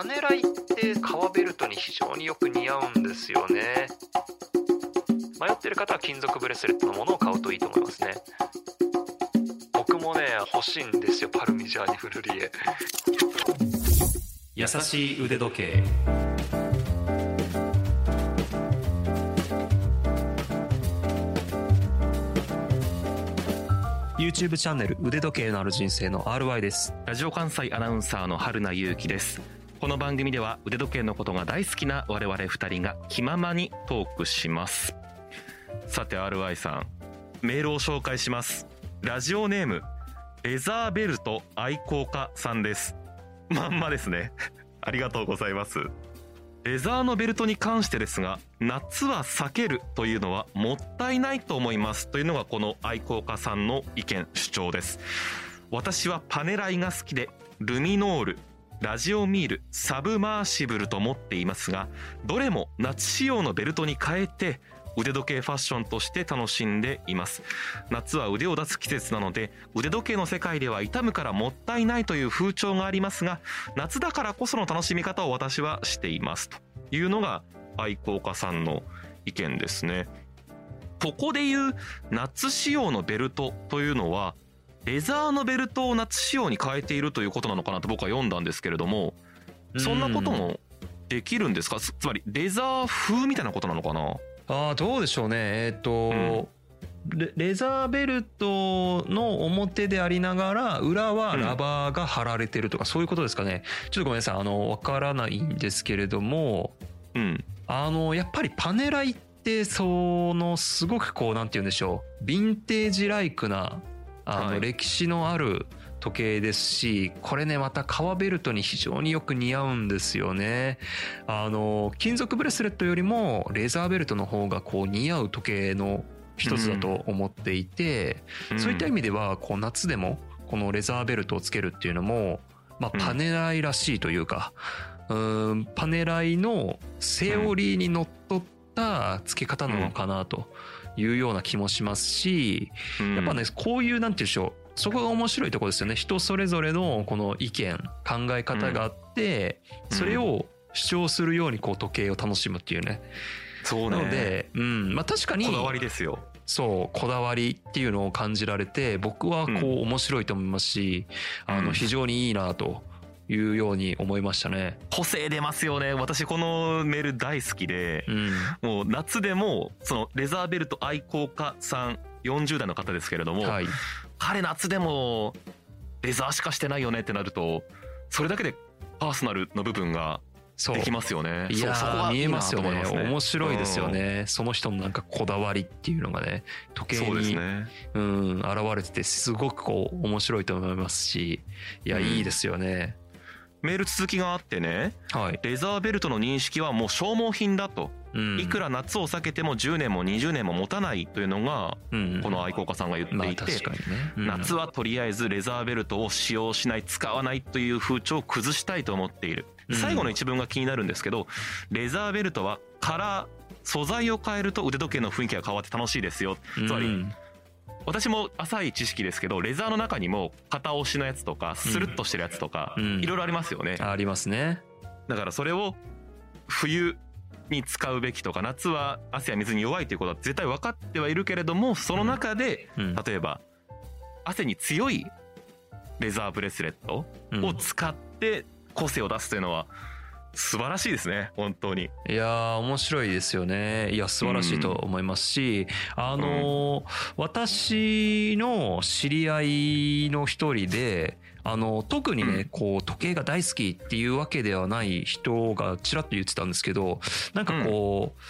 パネライって革ベルトに非常によく似合うんですよね。迷ってる方は金属ブレスレットのものを買うといいと思いますね。僕もね欲しいんですよパルミジャーニフルリエ。優しい腕時計。YouTube チャンネル腕時計のある人生の RY です。ラジオ関西アナウンサーの春名優樹ですこの番組では腕時計のことが大好きな我々二人が気ままにトークします。さて RY さんメールを紹介します。ラジオネームレザーベルト愛好家さんです。まんまですね。ありがとうございます。レザーのベルトに関してですが夏は避けるというのはもったいないと思います。というのがこの愛好家さんの意見主張です。私はパネライが好きでルミノールラジオミールサブマーシブルと持っていますがどれも夏仕様のベルトに変えて腕時計ファッションとして楽しんでいます。夏は腕を出す季節なので腕時計の世界では傷むからもったいないという風潮がありますが夏だからこその楽しみ方を私はしていますというのが愛好家さんの意見ですね。ここでいう夏仕様のベルトというのはレザーのベルトを夏仕様に変えているということなのかなと僕は読んだんですけれどもそんなこともできるんですか？つまりレザー風みたいなことなのかな？ああどうでしょうね。えっ、と、レレザーベルトの表でありながら裏はラバーが貼られてるとか、そういうことですかね。ちょっとごめんなさい。あのわからないんですけれどもうん。あのやっぱりパネライってそのすごくこうなんて言うんでしょう。ヴィンテージライクなあの、はい。歴史のある時計ですしこれねまた革ベルトに非常によく似合うんですよね。あの金属ブレスレットよりもレザーベルトの方がこう似合う時計の一つだと思っていて、そういった意味ではこう夏でもこのレザーベルトをつけるっていうのも、まあ、うん。パネライらしいというか、うーんパネライのセオリーにのっとった付け方なのかなというような気もしますし、うん。やっぱねこういうなんて言うんでしょうそこが面白いところですよね。人それぞれのこの意見考え方があって、うん。それを主張するようにこう時計を楽しむっていうね。そうね。なので、うん。まあ、確かにこだわりですよ。そうこだわりっていうのを感じられて僕はこうう面白いと思いますし、あうん。の非常にいいなというように思いましたね。個性出ますよね。私このメール大好きでうん、もう夏でもそのレザーベルト愛好家さん40代の方ですけれども、はい、彼夏でもレザーしかしてないよねってなるとそれだけでパーソナルの部分ができますよね。いやそこがー見えますよね。いいなと思い面白いですよね、その人のなんかこだわりっていうのがね時計そうね。うん現れててすごくこう面白いと思いますしいや、うん。いいですよねメール続きがあってねはい、レザーベルトの認識はもう消耗品だと、うん、いくら夏を避けても10年も20年も持たないというのがうん。この愛好家さんが言ってまあいて、夏はとりあえずレザーベルトを使用しない使わないという風潮を崩したいと思っている。うん。最後の一文が気になるんですけどレザーベルトはカラー素材を変えると腕時計の雰囲気が変わって楽しいですよ。つまりうん私も浅い知識ですけどレザーの中にも片押しのやつとかスルッとしてるやつとかうん。いろいろありますよね。ありますね。だからそれを冬に使うべきとか夏は汗や水に弱いということは絶対分かってはいるけれどもその中でうん。例えば汗に強いレザーブレスレットうん。を使って個性を出すというのは素晴らしいですね本当に。いやー面白いですよね。いや素晴らしいと思いますし、あのー私の知り合いの一人であの特にね、うん。こう時計が大好きっていうわけではない人がちらっと言ってたんですけどなんかこう、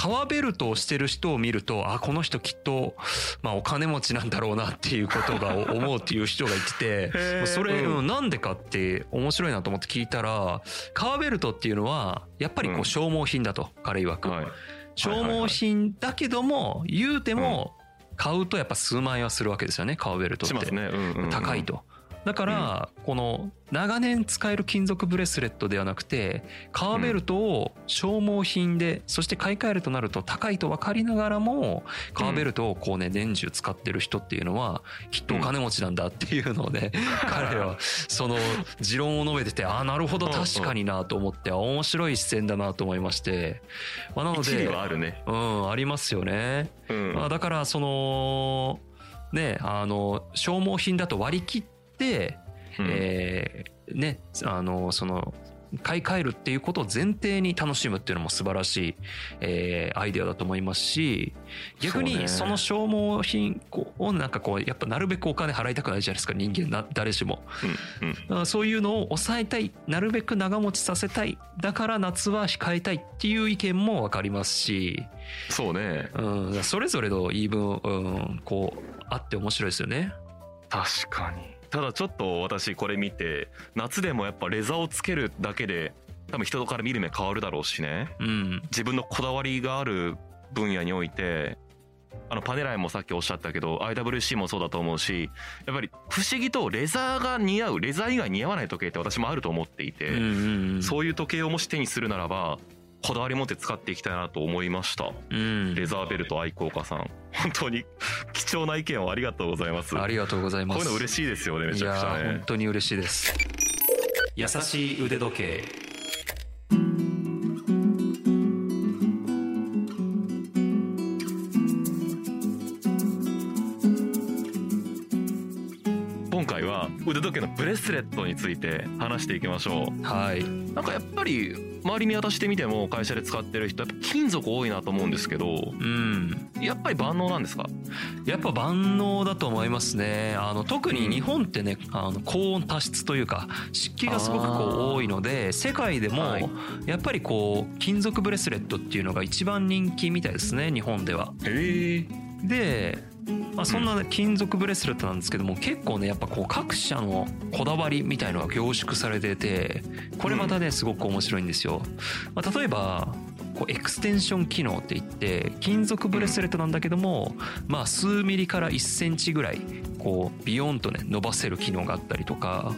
革ベルトをしてる人を見るとあこの人きっと、まあ、お金持ちなんだろうなっていうことが 思うっていう人が言っててそれ、なんでかって面白いなと思って聞いたら革ベルトっていうのはやっぱりこう消耗品だと彼曰く、はい。消耗品だけども言うても買うとやっぱ数万円はするわけですよね革ベルトって。ね。うんうんうん。高い。と。だからこの長年使える金属ブレスレットではなくて革ベルトを消耗品でそして買い替えるとなると高いと分かりながらも革ベルトをこうね年中使ってる人っていうのはきっとお金持ちなんだっていうのをね彼はその持論を述べててああなるほど確かになと思って面白い視線だなと思いまして。まあなのではあるね。うんありますよね。うん。まあ、だからそのねあの消耗品だと割り切って、うん。えーねあのその買い替えるっていうことを前提に楽しむっていうのも素晴らしい、えーアイデアだと思いますし逆にその消耗品をなんかこうやっぱなるべくお金払いたくないじゃないですか人間な誰しも。うんうん。そういうのを抑えたいなるべく長持ちさせたい。だから夏は控えたいっていう意見も分かりますし。そうね。うん、それぞれの言い分、うん、こうあって面白いですよね。確かにただちょっと私これ見て夏でもやっぱレザーをつけるだけで多分人から見る目変わるだろうしね。うん、自分のこだわりがある分野においてあのパネライもさっきおっしゃったけど IWC もそうだと思うしやっぱり不思議とレザーが似合うレザー以外似合わない時計って私もあると思っていて、そういう時計をもし手にするならばこだわり持って使っていきたいなと思いました。うん、レザーベルト愛好家さん。本当に 貴重な意見をありがとうございます。ありがとうございます。こういうの嬉しいですよねめちゃくちゃいやーね本当に嬉しいです。優しい腕時計。今回は腕時計のブレスレットについて話していきましょはい。うなんかやっぱり周り見渡してみても会社で使ってる人やっぱ金属多いなと思うんですけどうん、やっぱり万能なんですか？やっぱ万能だと思いますね。あの特に日本ってね、あの高温多湿というか湿気がすごくこう多いので、世界でもはいやっぱりこう金属ブレスレットっていうのが一番人気みたいですね。日本では。へえで、まあ、そんな金属ブレスレットなんですけども、結構ねやっぱこう各社のこだわりみたいのが凝縮されててこれまたねすごく面白いんですよ。まあ、例えばこうエクステンション機能って言って金属ブレスレットなんだけども、まあ数ミリから1センチぐらいこうビヨンとね伸ばせる機能があったりとか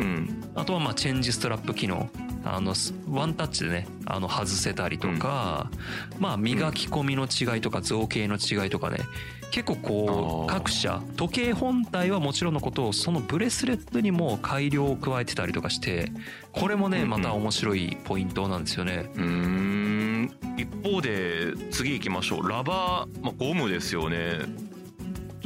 うんあとはまあチェンジストラップ機能あのすワンタッチでねあの外せたりとか、まあ磨き込みの違いとか造形の違いとかね結構こう各社時計本体はもちろんのことそのブレスレットにも改良を加えてたりとかしてこれもねうんうん。また面白いポイントなんですよね。うーん。一方で次行きましょう。ラバー、まあ、ゴムですよね。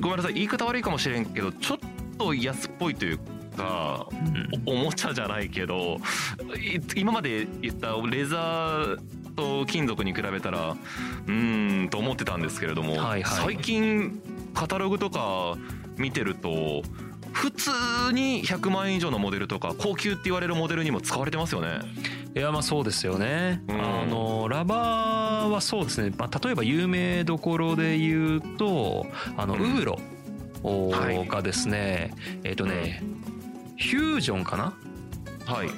ごめんなさい。言い方悪いかもしれんけどちょっと安っぽいというかうん。おおもちゃじゃないけどい今まで言ったレザーと金属に比べたらうーんと思ってたんですけれども、はいはい。最近カタログとか見てると普通に100万円以上のモデルとか高級って言われるモデルにも使われてますよね。いやまあそうですよね、うん。あのラバーはそうですね、まあ、例えば有名どころで言うとあのウうん。ーロがですね、えっ、とね、フュージョンかな、はい、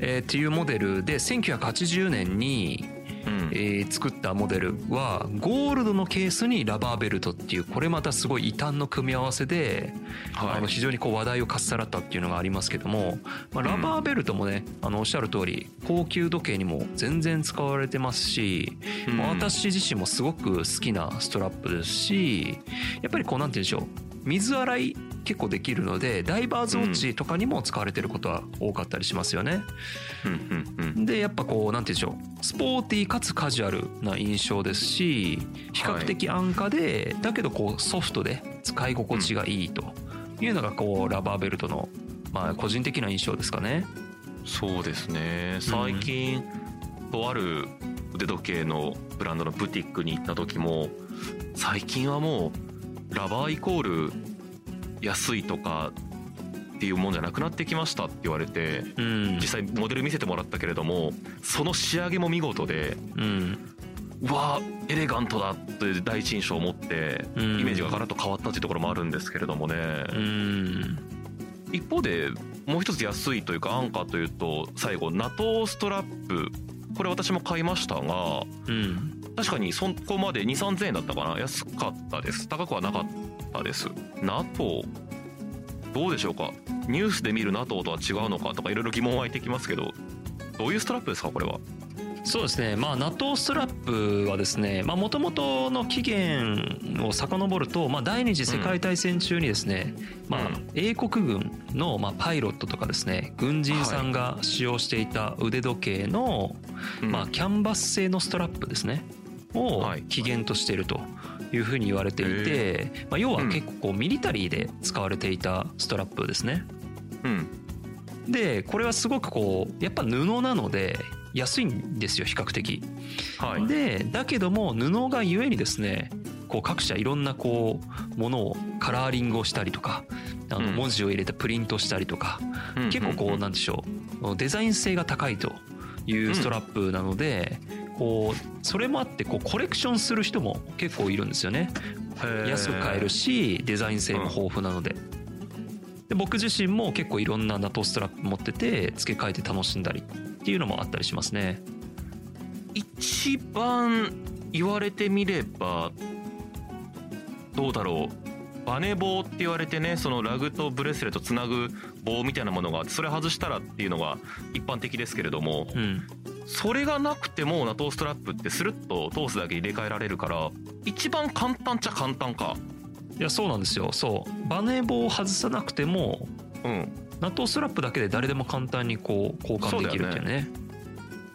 えーっていうモデルで1980年に、うん。えー作ったモデルはゴールドのケースにラバーベルトっていうこれまたすごい異端の組み合わせで、はい。あの非常にこう話題をかっさらったっていうのがありますけども、まあ、ラバーベルトもね、あのおっしゃる通り高級時計にも全然使われてますし、うん。まあ私自身もすごく好きなストラップですしやっぱりこうなんて言うんでしょう水洗い結構できるのでダイバーズウォッチとかにも使われてることは多かったりしますよね。でやっぱこうなんて言うんでしょう。スポーティーかつカジュアルな印象ですし比較的安価で、だけどこうソフトで使い心地がいいというのがこうラバーベルトのまあ個人的な印象ですかね。そうですね。最近、とある腕時計のブランドのブティックに行った時も最近はもうラバーイコール安いとかっていうもんじゃなくなってきましたって言われてうん。実際モデル見せてもらったけれどもその仕上げも見事でうん。うわエレガントだって第一印象を持ってうん。イメージがガラッと変わったっていうところもあるんですけれどもね、うん。一方でもう一つ安いというか安価というと最後 NATO ストラップ。これ私も買いましたがうん。確かにそこまで2 3 0 0円だったかな。安かったです。高くはなかったです。NATO どどうでしょうか？ニュースで見る NATO とは違うのか？とかいろいろ疑問湧いてきますけどどういうストラップですか？これは。そうですね、まあ、NATO ストラップはですねもともとの起源を遡ると、まあ、第二次世界大戦中にですね、うん、まあ、英国軍の、まあ、パイロットとかですね軍人さんが使用していた腕時計の、はい、まあ、キャンバス製のストラップですねを起源としていると。いうふうに言われていて、まあ、要は結構ミリタリーで使われていたストラップですね。うん、でこれはすごくこうやっぱ布なので安いんですよ比較的。はい、でだけども布がゆえにですねこう各社いろんなこうものをカラーリングをしたりとかあの文字を入れてプリントしたりとか、うん、結構こうなんでしょうデザイン性が高いというストラップなので、こうそれもあってこうコレクションする人も結構いるんですよね。安く買えるしデザイン性も豊富なので。で僕自身も結構いろんなナトストラップ持ってて付け替えて楽しんだりっていうのもあったりしますね。一番言われてみればどうだろう。バネ棒って言われてねそのラグとブレスレットつなぐ棒みたいなものがあってそれ外したらっていうのが一般的ですけれども、うん、それがなくてもナトーストラップってスルッと通すだけ入れ替えられるから一番簡単っちゃ簡単か。いやそうなんですよ。そう。バネ棒を外さなくてもうん。ナットストラップだけで誰でも簡単にこう交換できるっていうね。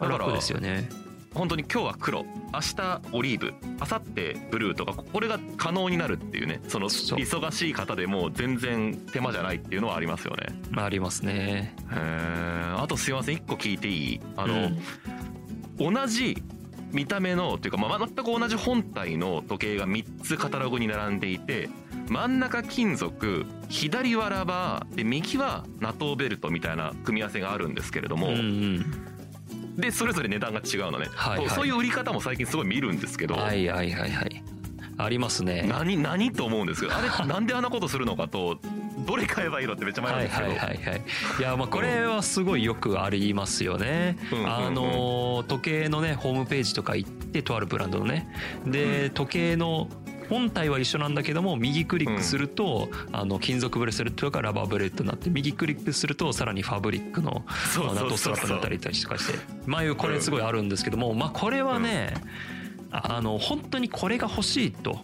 だから楽ですよね本当に今日は黒。明日オリーブ。明後日ブルーとかこれが可能になるっていうね。その忙しい方でも全然手間じゃないっていうのはありますよね。ありますね。えあとすいません。1個聞いていい？あの、うん、同じ見た目のというか、まあ、全く同じ本体の時計が3つカタログに並んでいて真ん中金属左はラバーで右はナトーベルトみたいな組み合わせがあるんですけれども、うんうんでそれぞれ値段が違うのね、はいはい、そういう売り方も最近すごい見るんですけど。はいはいはいはい。ありますね。何何と思うんですけどあれなんであんなことするのかとどれ買えばいいのってめっちゃ迷うんですけど。はいはいはい、はい、いやまあこれはすごいよくありますよね、うん、あの時計のねホームページとか行ってとあるブランドのね。で時計の本体は一緒なんだけども右クリックすると、あの金属ブレスレットがラバーブレットになって右クリックするとさらにファブリックのナトストラップになったりとかしてまあいうこれすごいあるんですけどもまあこれはねあの本当にこれが欲しいと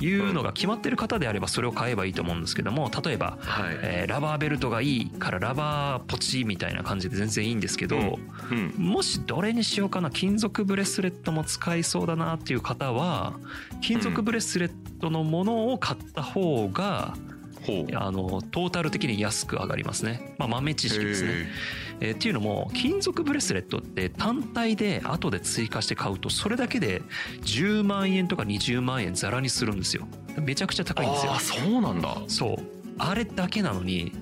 いうのが決まってる方であればそれを買えばいいと思うんですけども例えば、はい、えー、ラバーベルトがいいからラバーポチみたいな感じで全然いいんですけど、うんうん、もしどれにしようかな金属ブレスレットも使いそうだなっていう方は金属ブレスレットのものを買った方が、うんあのトータル的に安く上がりますね、まあ、豆知識ですね。えー、っていうのも金属ブレスレットって単体で後で追加して買うとそれだけで10万円とか20万円ざらにするんですよ。めちゃくちゃ高いんですよ。あそうなんだ。そう。あれだけなのに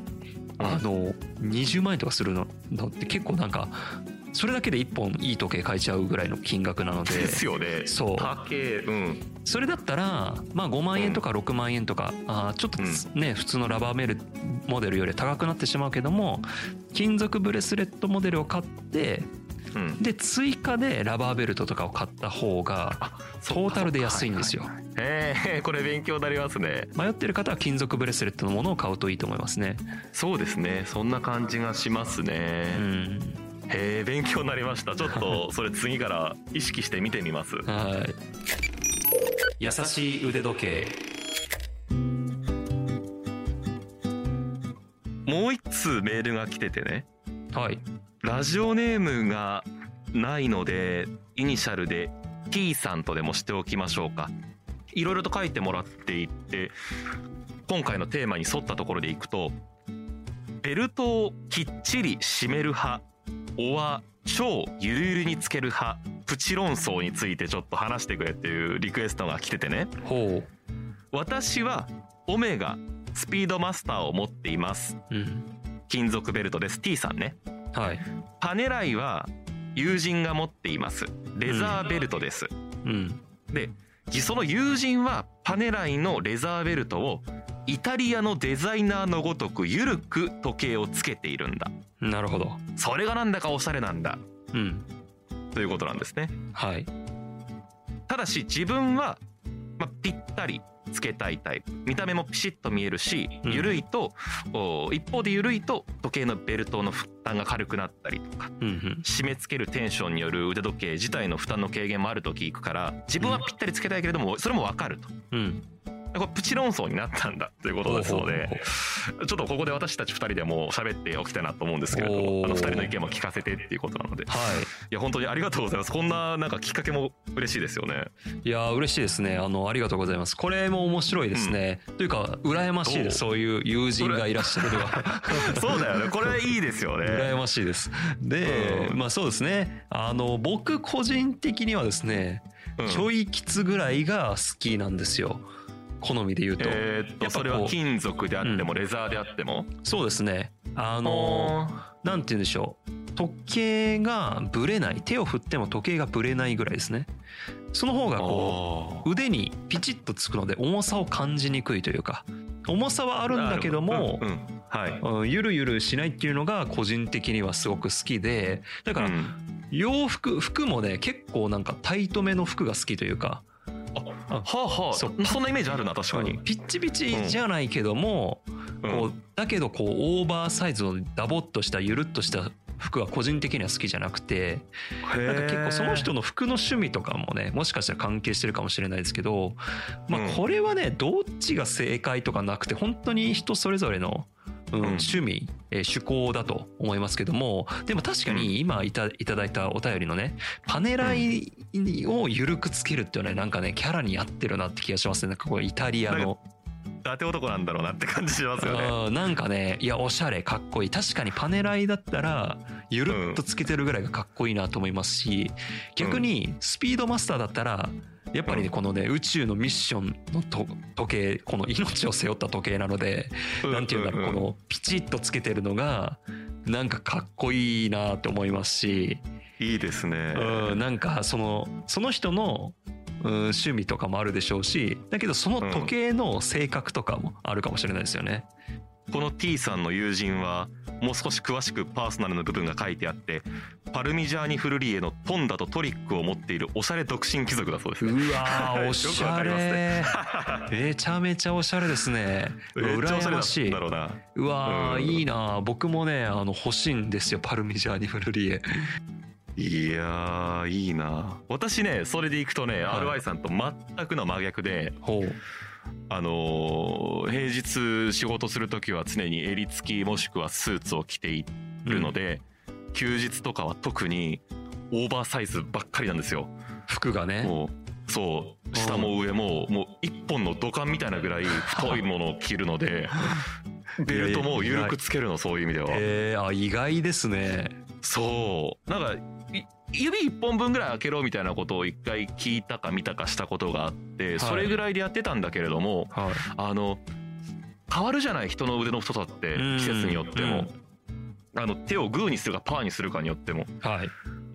あの20万円とかするのって結構なんかそれだけで1本いい時計買えちゃうぐらいの金額なので。ですよね。そう。高うんそれだったらまあ5万円とか6万円とか、うん、あちょっとね、普通のラバーメルモデルより高くなってしまうけども金属ブレスレットモデルを買ってうん、で追加でラバーベルトとかを買った方がトータルで安いんですよ。へえ これ勉強になりますね。迷ってる方は金属ブレスレットのものを買うといいと思いますね。そうですね。そんな感じがしますね。うん。へえ勉強になりました。ちょっと それ次から意識して見てみます。はい優しい腕時計。もう一通メールが来ててね。はい。ラジオネームがないのでイニシャルで T さんとでもしておきましょうか。いろいろと書いてもらっていって今回のテーマに沿ったところでいくとベルトをきっちり締める派おは超ゆるゆるにつける派プチ論争についてちょっと話してくれっていうリクエストが来ててね。ほう。私はオメガスピードマスターを持っています、うん、金属ベルトです。T さんね。はい。パネライは友人が持っています。レザーベルトです、うん、でその友人はパネライのレザーベルトをイタリアのデザイナーのごとくゆるく時計をつけているんだ。なるほど。それがなんだかおしゃれなんだ。うんということなんですね。はい。ただし自分はまあ、ぴったりつけたいタイプ。見た目もピシッと見えるしうん。緩いと、お一方で緩いと時計のベルトの負担が軽くなったりとかうんうん。締め付けるテンションによる腕時計自体の負担の軽減もあると聞くから自分はぴったりつけたいけれどもそれも分かると。うんこれプチ論争になったんだということですのでちょっとここで私たち2人でも喋っておきたいなと思うんですけれどもあの2人の意見も聞かせてっていうことなので。い。はや本当にありがとうございます。こんななんかきっかけも嬉しいですよね。いいやー嬉しいですね。あのありがとうございます。これも面白いですね、というか羨ましいです。どそういう友人がいらっしゃるのは。そうだよね。これいいですよね。羨ましいです。で、うん。まあそうですね。あの僕個人的にはですね、うん。ちょいきつぐらいが好きなんですよ好みで言うと、えーっやっぱこう。とそれは金属であってもレザーであっても？そうですね。あのなんて言うんでしょう。時計がぶれない。手を振っても時計がぶれないぐらいですね。その方がこう腕にピチッとつくので重さを感じにくいというか。重さはああるんだけどもうんうん。はい。うんゆるゆるしないっていうのが個人的にはすごく好きで。だからうん。洋服服もね結構なんかタイトめの服が好きというかはあはあ。そそんなイメージあるな確かに。うん。ピッチピチじゃないけども、うん。こうだけどこうオーバーサイズのダボっとしたゆるっとした服は個人的には好きじゃなくてなんか結構その人の服の趣味とかもねもしかしたら関係してるかもしれないですけどまあうん。これはねどっちが正解とかなくて本当に人それぞれの、趣味、えー趣向だと思いますけどもでも確かに今いたいただいたお便りのねパネライを緩くつけるっていうのはねなんかねキャラに合ってるなって気がしますね。なんかこうイタリアの。伊達男なんだろうなって感じしますよね。うんなんかねいやおしゃれかっこいい。確かにパネライだったらゆるっとつけてるぐらいがかっこいいなと思いますし逆にスピードマスターだったらやっぱりねこのね宇宙のミッションのと時計この命を背負った時計なのでなんていうんだろうこのピチッとつけてるのがなんかかっこいいなと思いますし。いいですね。うんなんかそのその人のうん趣味とかもあるでしょうしだけどその時計の性格とかもあるかもしれないですよね。この T さんの友人はもう少し詳しくパーソナルの部分が書いてあってパルミジャーニ・フルリエのトンダとトリックを持っているおしゃれ独身貴族だそうですね。うわーおしゃれ。めちゃめちゃおしゃれですね。羨ましい。だろうな。うわーうん。いいな僕もねあの欲しいんですよパルミジャーニ・フルリエいやーいいな。私ねそれでいくとね、はい。RY さんと全くの真逆でほう。あのー平日仕事する時は常に襟付きもしくはスーツを着ているので、休日とかは特にオーバーサイズばっかりなんですよ。服がね。もうそう下も上ももう一本の土管みたいなぐらい太いものを着るので ベルトも緩くつけるのそういう意味では。えー、あ意外ですねそう。なんかい指一本分ぐらい開けろみたいなことを一回聞いたか見たかしたことがあってそれぐらいでやってたんだけれどもはい。あの変わるじゃない人の腕の太さってうん季節によっても。あの手をグーにするかパーにするかによっても。はい。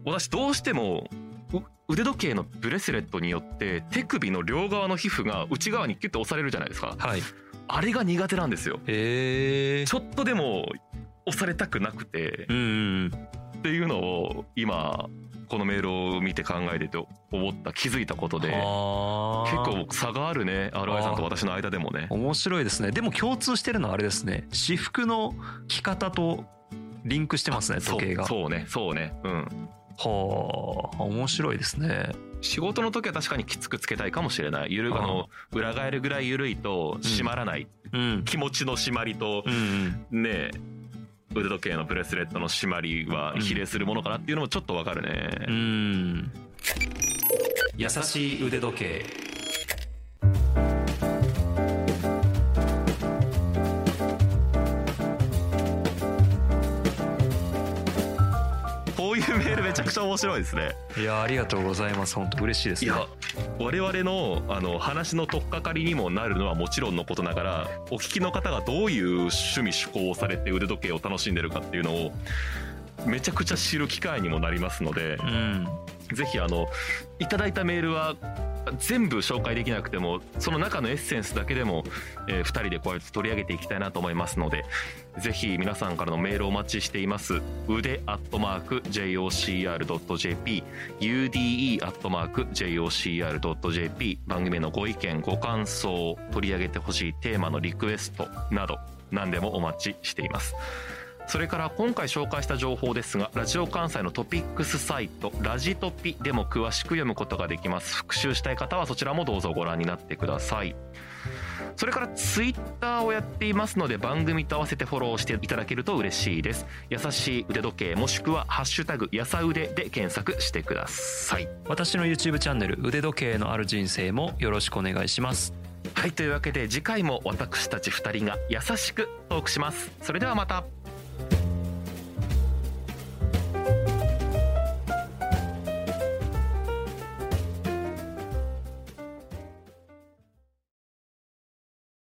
私どうしてもう腕時計のブレスレットによって手首の両側の皮膚が内側にキュッと押されるじゃないですか。はい。あれが苦手なんですよ。えー、ちょっとでも押されたくなくてうんうんっていうのを今このメールを見て考えてて思った気づいたことで結構差があるね RY さんと私の間でもね。面白いですね。でも共通してるのはあれですね。私服の着方とリンクしてますね時計が。はそうねそうね。うん。あ面白いですね。仕事の時は確かにきつくつけたいかもしれない。ゆるあの裏返るぐらい緩いと締まらない、うん。気持ちの締まりとうんうん。ね腕時計のブレスレットの締まりは比例するものかなっていうのもちょっとわかるね、うん。優しい腕時計くちゃ面白いですね。いやありがとうございます。本当嬉しいです。ねいや我々のあの話の取っかかりにもなるのはもちろんのことながらお聞きの方がどういう趣味趣向をされて腕時計を楽しんでるかっていうのをめちゃくちゃ知る機会にもなりますので、うん。ぜひあのいただいたメールは全部紹介できなくてもその中のエッセンスだけでも、え2人でこうやって取り上げていきたいなと思いますのでぜひ皆さんからのメールをお待ちしています。腕アットマーク JOCR.jp UDE アットマーク JOCR.jp 番組へのご意見ご感想取り上げてほしいテーマのリクエストなど何でもお待ちしていますそれから今回紹介した情報ですがラジオ関西のトピックスサイトラジトピでも詳しく読むことができます。復習したい方はそちらもどうぞご覧になってください。それからツイッターをやっていますので番組と合わせてフォローしていただけると嬉しいです。優しい腕時計もしくは「ハッシュタグやさ腕」で検索してください。私の YouTube チャンネル腕時計のある人生もよろしくお願いします。はいというわけで次回も私たち2人が優しくトークします。それではまた